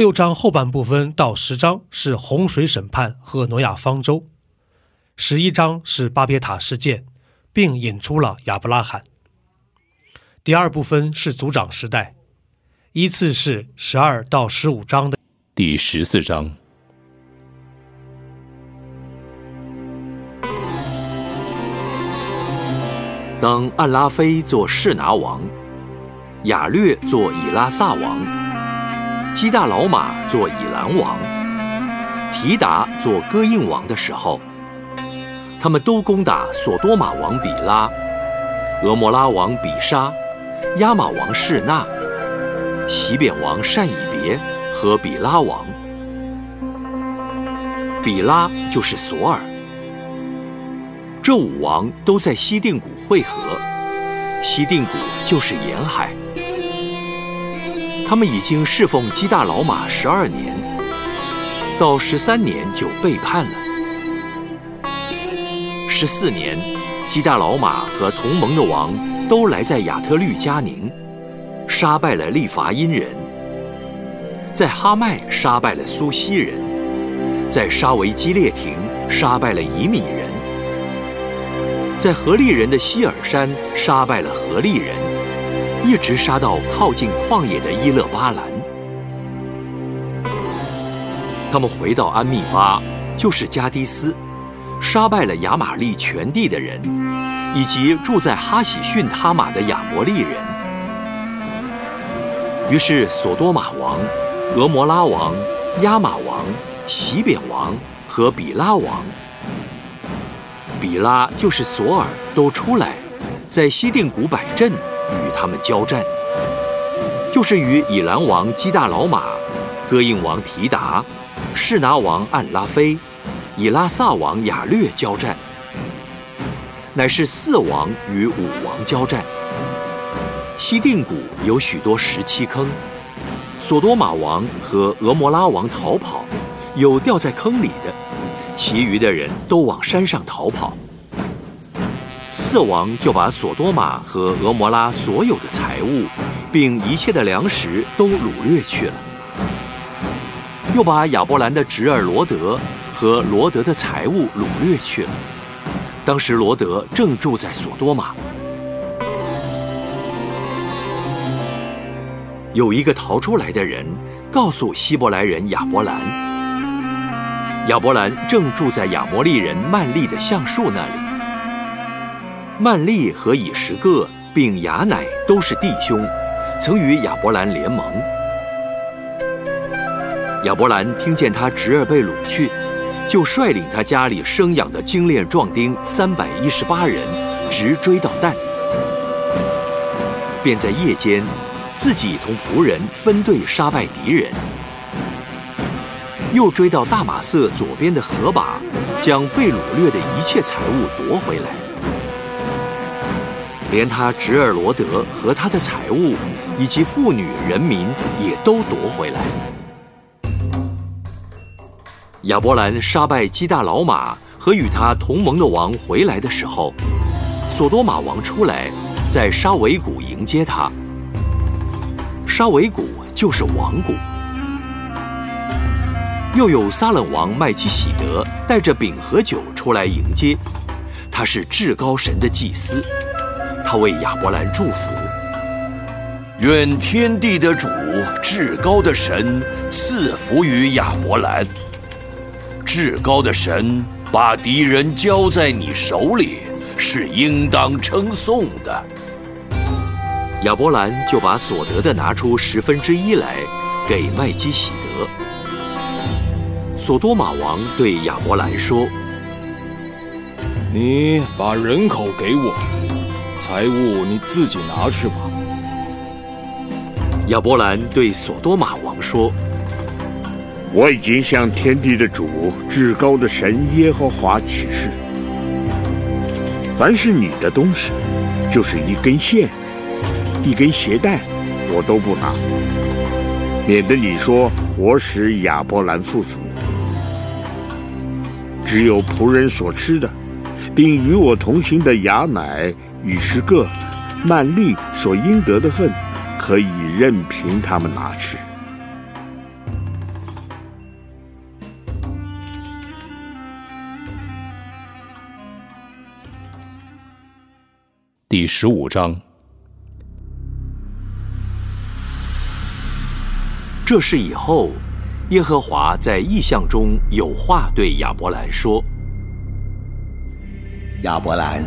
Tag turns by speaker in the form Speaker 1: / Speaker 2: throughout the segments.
Speaker 1: 六章后半部分到十章是洪水审判和挪亚方舟，十一章是巴别塔事件，并引出了亚伯拉罕。第二部分是族长时代，依次是十二到十五章的
Speaker 2: 第十四章。
Speaker 3: 当暗拉菲做士拿王，雅略做以拉萨王。基大老马做以兰王，提达做哥印王的时候，他们都攻打索多玛王比拉、俄摩拉王比沙、亚玛王士那、西扁王善以别和比拉王。比拉就是索尔。这五王都在西定谷会合，西定谷就是沿海。他们已经侍奉基大老马十二年，到十三年就背叛了。十四年，基大老马和同盟的王都来在亚特律加宁，杀败了利伐因人；在哈麦杀败了苏西人；在沙维基列廷杀败了以米人；在何利人的希尔山杀败了何利人。一直杀到靠近旷野的伊勒巴兰，他们回到安密巴，就是加迪斯，杀败了亚玛利全地的人，以及住在哈喜逊他玛的亚摩利人。于是索多玛王、俄摩拉王、亚玛王、西扁王和比拉王，比拉就是索尔，都出来，在西定谷摆阵。他们交战，就是与以兰王基大老马、哥印王提达、士拿王暗拉菲、以拉萨王雅略交战，乃是四王与五王交战。西定谷有许多石砌坑，索多玛王和俄摩拉王逃跑，有掉在坑里的，其余的人都往山上逃跑。四王就把索多玛和俄摩拉所有的财物，并一切的粮食都掳掠去了，又把亚伯兰的侄儿罗德和罗德的财物掳掠去了。当时罗德正住在索多玛。有一个逃出来的人，告诉希伯来人亚伯兰，亚伯兰正住在亚摩利人曼利的橡树那里。曼利和以实各并雅乃都是弟兄，曾与亚伯兰联盟。亚伯兰听见他侄儿被掳去，就率领他家里生养的精炼壮丁三百一十八人，直追到旦，便在夜间自己同仆人分队杀败敌人，又追到大马色左边的河坝，将被掳掠的一切财物夺回来。连他侄儿罗德和他的财物，以及妇女人民，也都夺回来。亚伯兰杀败基大老马和与他同盟的王回来的时候，索多玛王出来，在沙维谷迎接他。沙维谷就是王谷。又有撒冷王麦基喜德带着饼和酒出来迎接，他是至高神的祭司。他为亚伯兰祝福，
Speaker 4: 愿天地的主、至高的神赐福于亚伯兰。至高的神把敌人交在你手里，是应当称颂的。
Speaker 3: 亚伯兰就把所得的拿出十分之一来，给麦基喜德。索多玛王对亚伯兰说：“
Speaker 5: 你把人口给我。”财物你自己拿去吧。
Speaker 3: 亚伯兰对索多玛王说：“
Speaker 2: 我已经向天地的主、至高的神耶和华起誓，凡是你的东西，就是一根线、一根鞋带，我都不拿，免得你说我使亚伯兰富足。只有仆人所吃的，并与我同行的雅乃、与十个、曼利所应得的份。”可以任凭他们拿去。
Speaker 5: 第十五章。
Speaker 3: 这事以后，耶和华在意象中有话对亚伯兰说：“
Speaker 6: 亚伯兰，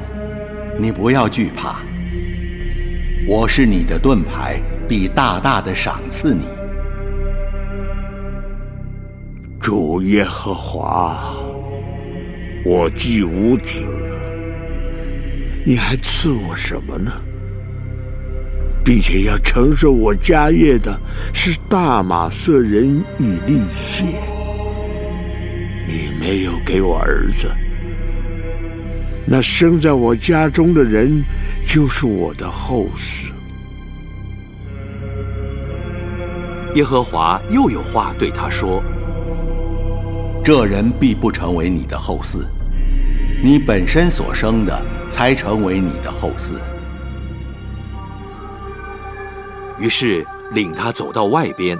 Speaker 6: 你不要惧怕。”我是你的盾牌，必大大的赏赐你。
Speaker 2: 主耶和华，我既无子，你还赐我什么呢？并且要承受我家业的是大马色人以利谢。你没有给我儿子，那生在我家中的人。就是我的后嗣。
Speaker 3: 耶和华又有话对他说：“
Speaker 6: 这人必不成为你的后嗣，你本身所生的才成为你的后嗣。”
Speaker 3: 于是领他走到外边。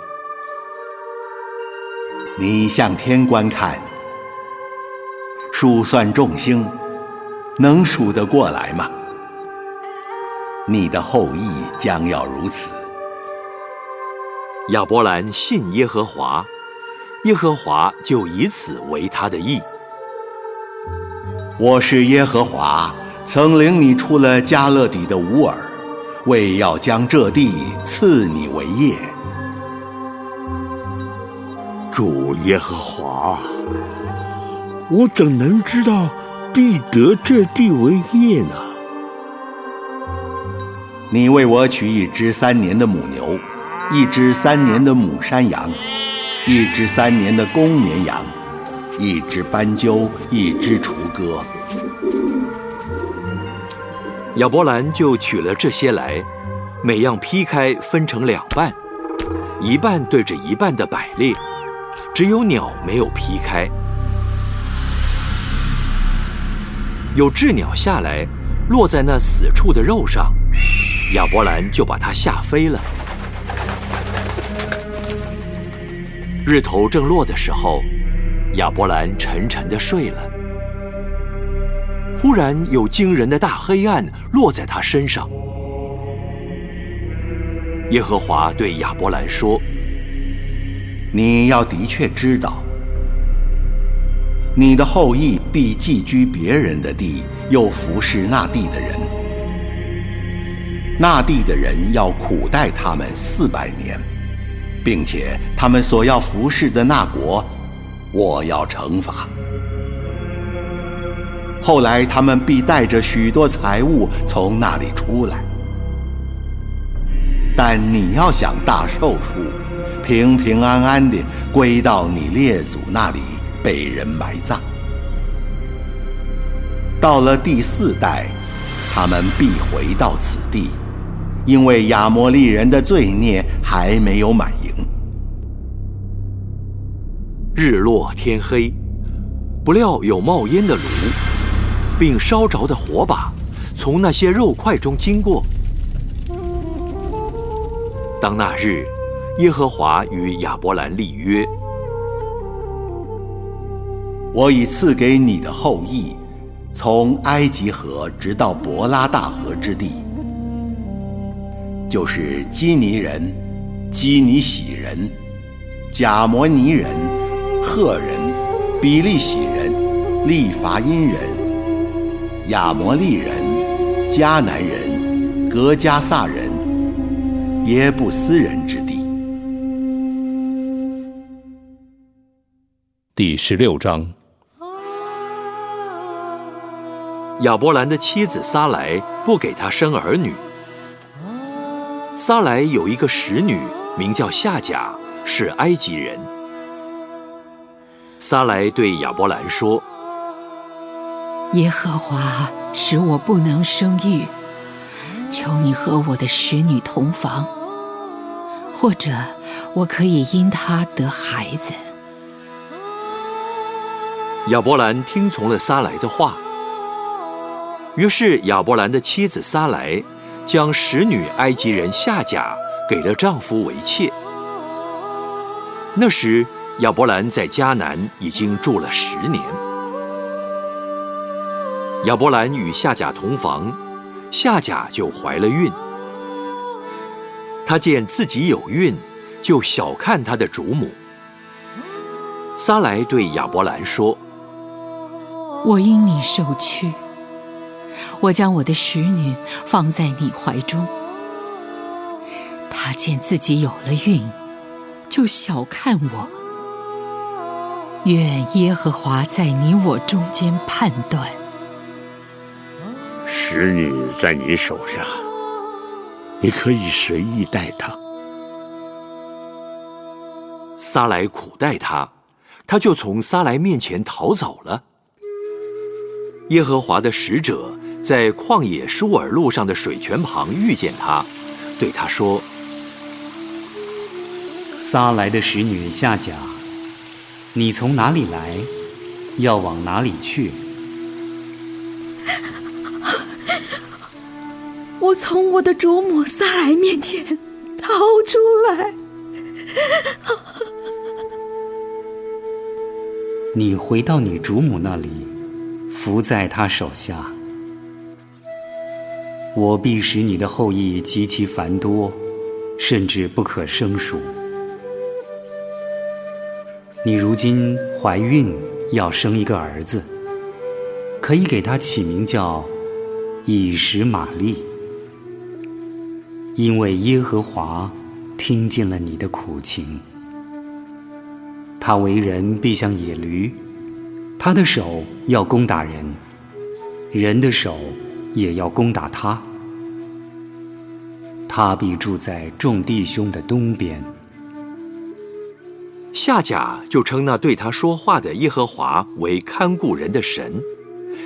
Speaker 6: 你向天观看，数算众星，能数得过来吗？你的后裔将要如此。
Speaker 3: 亚伯兰信耶和华，耶和华就以此为他的义。
Speaker 6: 我是耶和华，曾领你出了加勒底的乌尔，为要将这地赐你为业。
Speaker 2: 主耶和华，我怎能知道必得这地为业呢？
Speaker 6: 你为我取一只三年的母牛，一只三年的母山羊，一只三年的公绵羊，一只斑鸠，一只雏鸽。
Speaker 3: 亚伯兰就取了这些来，每样劈开分成两半，一半对着一半的摆列，只有鸟没有劈开。有鸷鸟下来，落在那死处的肉上。亚伯兰就把它吓飞了。日头正落的时候，亚伯兰沉沉的睡了。忽然有惊人的大黑暗落在他身上。耶和华对亚伯兰说：“
Speaker 6: 你要的确知道，你的后裔必寄居别人的地，又服侍那地的人。”那地的人要苦待他们四百年，并且他们所要服侍的那国，我要惩罚。后来他们必带着许多财物从那里出来，但你要想大寿数，平平安安地归到你列祖那里，被人埋葬。到了第四代，他们必回到此地。因为亚摩利人的罪孽还没有满盈。
Speaker 3: 日落天黑，不料有冒烟的炉，并烧着的火把，从那些肉块中经过。当那日，耶和华与亚伯兰立约：
Speaker 6: 我已赐给你的后裔，从埃及河直到伯拉大河之地。就是基尼人、基尼喜人、贾摩尼人、赫人、比利喜人、利伐因人、亚摩利人、迦南人、格加萨人、耶布斯人之地。
Speaker 5: 第十六章。
Speaker 3: 亚伯兰的妻子撒莱不给他生儿女。撒莱有一个使女，名叫夏甲，是埃及人。撒莱对亚伯兰说：“
Speaker 7: 耶和华使我不能生育，求你和我的使女同房，或者我可以因她得孩子。”
Speaker 3: 亚伯兰听从了撒莱的话。于是亚伯兰的妻子撒来。将使女埃及人夏甲给了丈夫为妾。那时亚伯兰在迦南已经住了十年。亚伯兰与夏甲同房，夏甲就怀了孕。他见自己有孕，就小看他的主母。撒来对亚伯兰说：“
Speaker 7: 我因你受屈。”我将我的使女放在你怀中，她见自己有了孕，就小看我。愿耶和华在你我中间判断。
Speaker 2: 使女在你手上，你可以随意待她。
Speaker 3: 撒来苦待他，他就从撒来面前逃走了。耶和华的使者。在旷野舒尔路上的水泉旁遇见他，对他说：“
Speaker 8: 撒来的使女夏甲，你从哪里来？要往哪里去？”
Speaker 7: 我从我的主母撒来面前逃出来。
Speaker 8: 你回到你主母那里，伏在她手下。我必使你的后裔极其繁多，甚至不可胜数。你如今怀孕，要生一个儿子，可以给他起名叫以实玛利，因为耶和华听见了你的苦情。他为人必像野驴，他的手要攻打人，人的手。也要攻打他，他必住在众弟兄的东边。
Speaker 3: 夏甲就称那对他说话的耶和华为看顾人的神，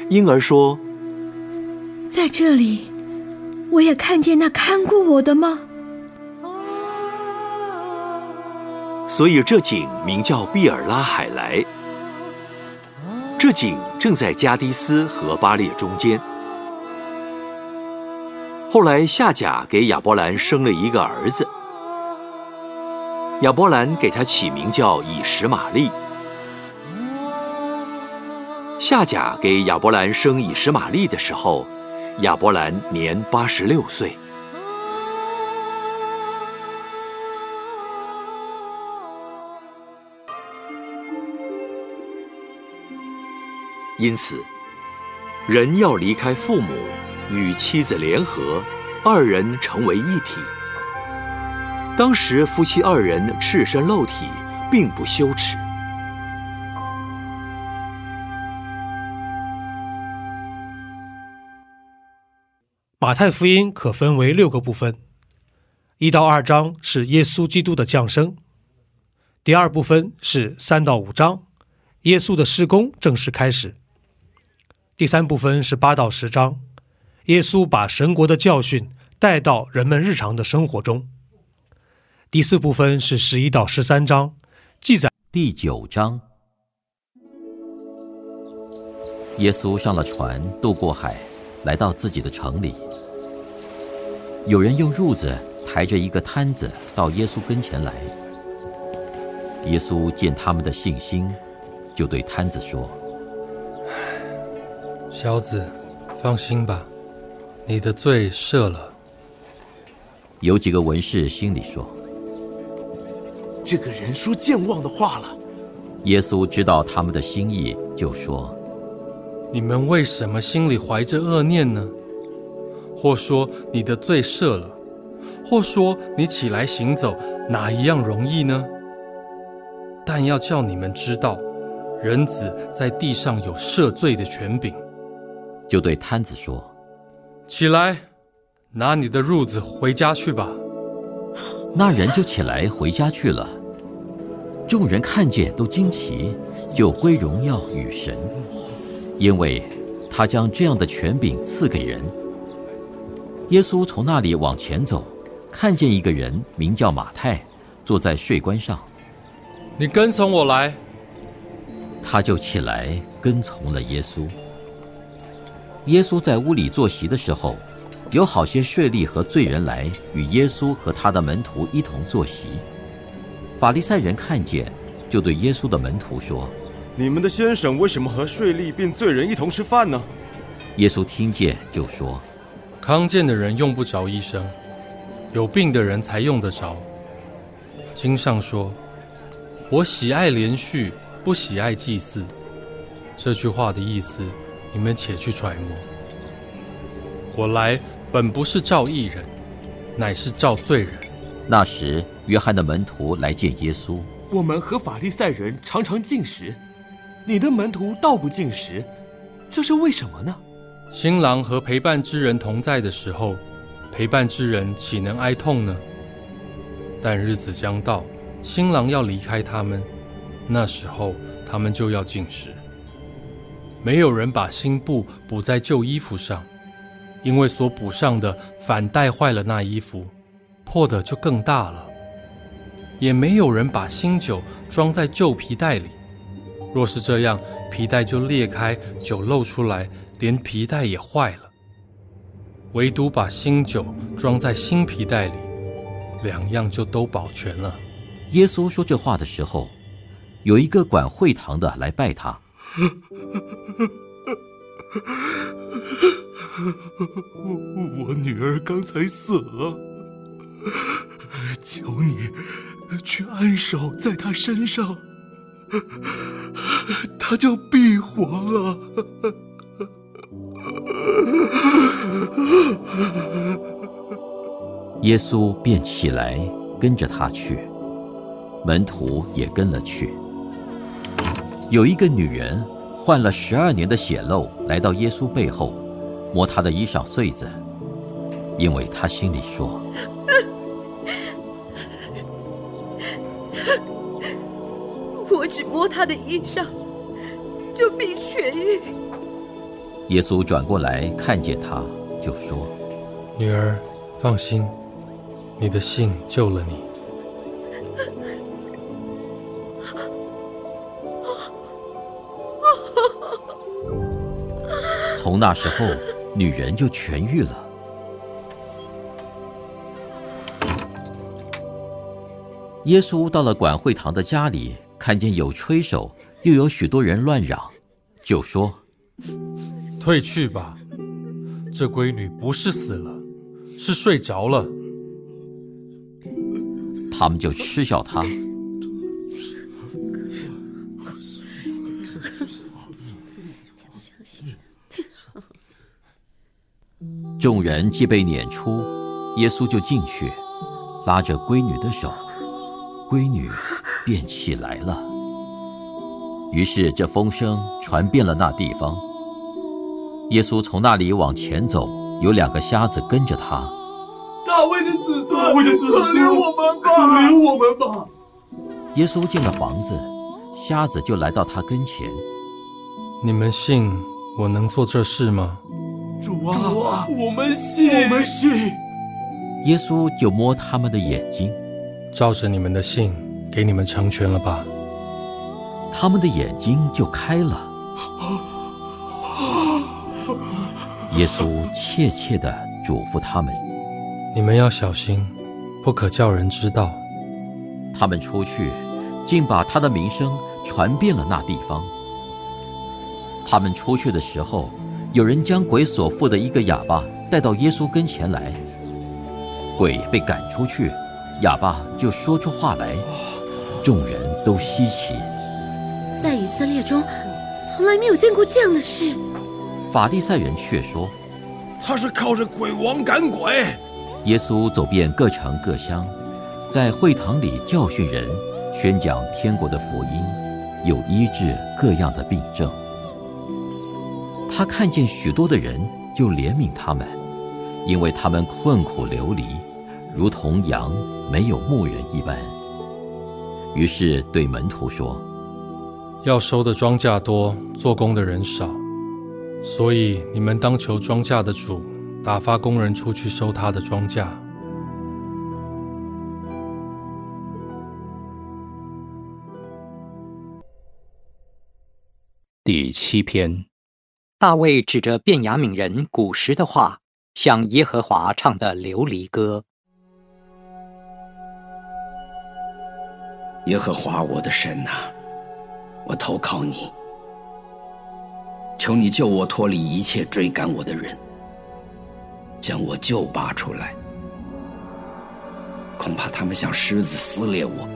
Speaker 3: 因而说：“
Speaker 7: 在这里，我也看见那看顾我的吗？”
Speaker 3: 所以这井名叫毕尔拉海莱。这井正在加迪斯和巴列中间。后来夏甲给亚伯兰生了一个儿子，亚伯兰给他起名叫以实玛利。夏甲给亚伯兰生以实玛利的时候，亚伯兰年八十六岁。因此，人要离开父母。与妻子联合，二人成为一体。当时夫妻二人赤身露体，并不羞耻。
Speaker 1: 马太福音可分为六个部分，一到二章是耶稣基督的降生，第二部分是三到五章，耶稣的施工正式开始，第三部分是八到十章。耶稣把神国的教训带到人们日常的生活中。第四部分是十一到十三章，记载
Speaker 9: 第九章。耶稣上了船，渡过海，来到自己的城里。有人用褥子抬着一个摊子到耶稣跟前来。耶稣见他们的信心，就对摊子说：“
Speaker 10: 小子，放心吧。”你的罪赦了。
Speaker 9: 有几个文士心里说：“
Speaker 11: 这个人说健忘的话了。”
Speaker 9: 耶稣知道他们的心意，就说：“
Speaker 10: 你们为什么心里怀着恶念呢？或说你的罪赦了，或说你起来行走，哪一样容易呢？但要叫你们知道，人子在地上有赦罪的权柄。”
Speaker 9: 就对摊子说。
Speaker 10: 起来，拿你的褥子回家去吧。
Speaker 9: 那人就起来回家去了。众人看见都惊奇，就归荣耀与神，因为他将这样的权柄赐给人。耶稣从那里往前走，看见一个人名叫马太，坐在税关上。
Speaker 10: 你跟从我来。
Speaker 9: 他就起来跟从了耶稣。耶稣在屋里坐席的时候。有好些税吏和罪人来与耶稣和他的门徒一同坐席。法利赛人看见，就对耶稣的门徒说：“
Speaker 12: 你们的先生为什么和税吏并罪人一同吃饭呢？”
Speaker 9: 耶稣听见就说：“
Speaker 10: 康健的人用不着医生，有病的人才用得着。经上说：‘我喜爱连续，不喜爱祭祀。’这句话的意思，你们且去揣摩。我来。”本不是召义人，乃是召罪人。
Speaker 9: 那时，约翰的门徒来见耶稣。
Speaker 11: 我们和法利赛人常常进食，你的门徒倒不进食，这是为什么呢？
Speaker 10: 新郎和陪伴之人同在的时候，陪伴之人岂能哀痛呢？但日子将到，新郎要离开他们，那时候他们就要进食。没有人把新布补在旧衣服上。因为所补上的反带坏了那衣服，破的就更大了。也没有人把新酒装在旧皮袋里，若是这样，皮袋就裂开，酒漏出来，连皮袋也坏了。唯独把新酒装在新皮袋里，两样就都保全了。
Speaker 9: 耶稣说这话的时候，有一个管会堂的来拜他。
Speaker 13: 我女儿刚才死了，求你去安守在她身上，她就必活了。
Speaker 9: 耶稣便起来跟着他去，门徒也跟了去。有一个女人患了十二年的血漏，来到耶稣背后。摸他的衣裳穗子，因为他心里说：“
Speaker 14: 我只摸他的衣裳，就必痊愈。”
Speaker 9: 耶稣转过来看见他，就说：“
Speaker 10: 女儿，放心，你的信救了你。”
Speaker 9: 从那时候。女人就痊愈了。耶稣到了管会堂的家里，看见有吹手，又有许多人乱嚷，就说：“
Speaker 10: 退去吧，这闺女不是死了，是睡着了。”
Speaker 9: 他们就嗤笑他。众人既被撵出，耶稣就进去，拉着闺女的手，闺女便起来了。于是这风声传遍了那地方。耶稣从那里往前走，有两个瞎子跟着他。
Speaker 11: 大卫的子孙，
Speaker 13: 大卫的子孙，
Speaker 11: 可怜我们吧，
Speaker 13: 可怜我们吧。
Speaker 9: 耶稣进了房子，瞎子就来到他跟前。
Speaker 10: 你们信我能做这事吗？
Speaker 11: 主啊，我们信，
Speaker 13: 我们信。
Speaker 9: 耶稣就摸他们的眼睛，
Speaker 10: 照着你们的信，给你们成全了吧。
Speaker 9: 他们的眼睛就开了。耶稣切切地嘱咐他们：“
Speaker 10: 你们要小心，不可叫人知道。”
Speaker 9: 他们出去，竟把他的名声传遍了那地方。他们出去的时候。有人将鬼所附的一个哑巴带到耶稣跟前来，鬼被赶出去，哑巴就说出话来，众人都稀奇。
Speaker 14: 在以色列中，从来没有见过这样的事。
Speaker 9: 法利赛人却说，
Speaker 2: 他是靠着鬼王赶鬼。
Speaker 9: 耶稣走遍各城各乡，在会堂里教训人，宣讲天国的福音，有医治各样的病症。他看见许多的人，就怜悯他们，因为他们困苦流离，如同羊没有牧人一般。于是对门徒说：“
Speaker 10: 要收的庄稼多，做工的人少，所以你们当求庄稼的主打发工人出去收他的庄稼。”
Speaker 5: 第七篇，
Speaker 15: 大卫指着便雅悯人古时的话，向耶和华唱的流离歌。
Speaker 16: 耶和华我的神呐，我投靠你，求你救我脱离一切追赶我的人，将我救拔出来。恐怕他们像狮子撕裂我，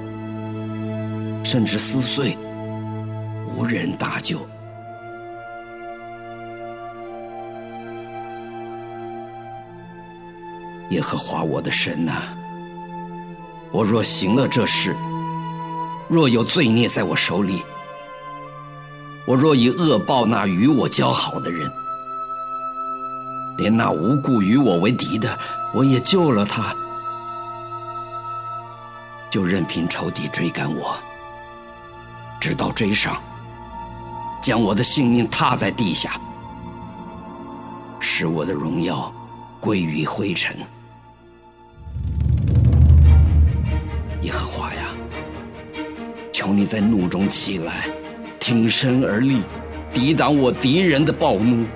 Speaker 16: 甚至撕碎，无人搭救。耶和华我的神呐，我若行了这事，若有罪孽在我手里，我若以恶报那与我交好的人，连那无故与我为敌的，我也救了他，就任凭仇敌追赶我，直到追上，将我的性命踏在地下，使我的荣耀归于灰尘。求你在怒中起来，挺身而立，抵挡我敌人的暴怒。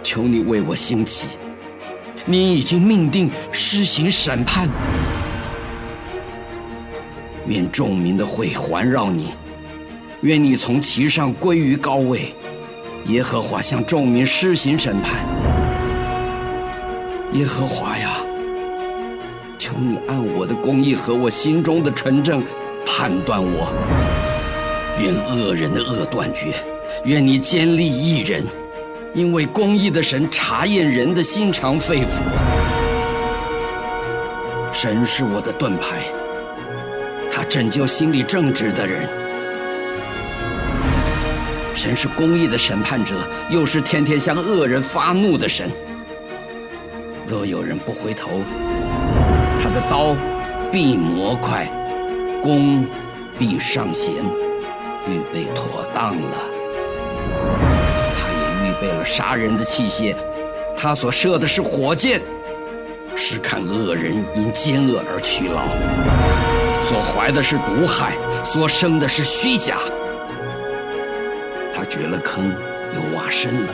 Speaker 16: 求你为我兴起，你已经命定施行审判。愿众民的会环绕你，愿你从其上归于高位。耶和华向众民施行审判。耶和华呀！求你按我的公义和我心中的纯正判断我，愿恶人的恶断绝，愿你坚立义人，因为公义的神查验人的心肠肺腑。神是我的盾牌，他拯救心里正直的人。神是公义的审判者，又是天天向恶人发怒的神。若有人不回头，他的刀必磨快，弓必上弦，预备妥当了。他也预备了杀人的器械，他所射的是火箭，是看恶人因奸恶而屈劳，所怀的是毒害，所生的是虚假。他掘了坑，又挖深了，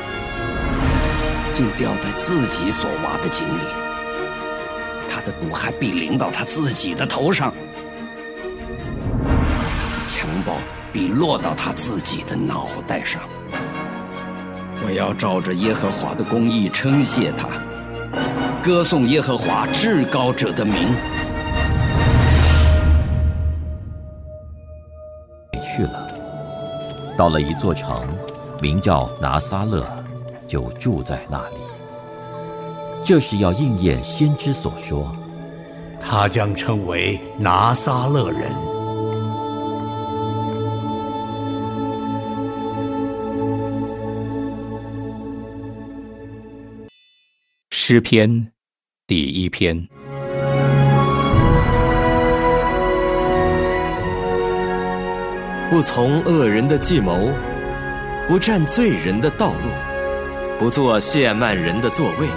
Speaker 16: 竟掉在自己所挖的井里。他的毒害必临到他自己的头上，必落到他自己的脑袋上。我要照着耶和华的公义称谢他，歌颂耶和华至高者的名。
Speaker 9: 去了，到了一座城，名叫拿撒勒，就住在那里。这是要应验先知所说，
Speaker 2: 他将称为拿撒勒人。
Speaker 5: 诗篇第一篇。
Speaker 17: 不从恶人的计谋，不占罪人的道路，不做亵慢人的座位。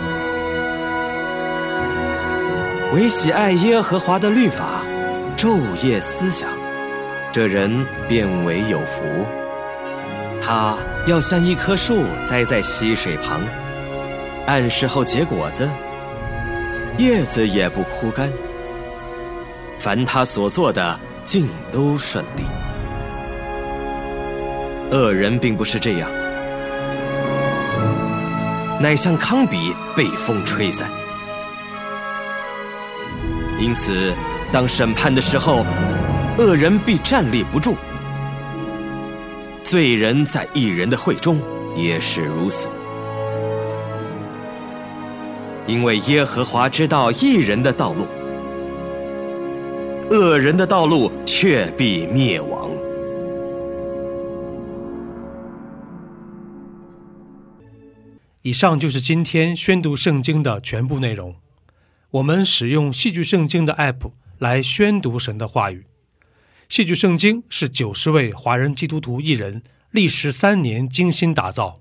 Speaker 17: 唯喜爱耶和华的律法，昼夜思想，这人便为有福。他要像一棵树栽在溪水旁，按时候结果子，叶子也不枯干。凡他所做的，尽都顺利。恶人并不是这样，乃像糠秕被风吹散。因此，当审判的时候，恶人必站立不住；罪人在一人的会中也是如此。因为耶和华知道一人的道路，恶人的道路却必灭亡。
Speaker 1: 以上就是今天宣读圣经的全部内容。我们使用戏剧圣经的 App 来宣读神的话语。戏剧圣经是九十位华人基督徒艺人历时三年精心打造，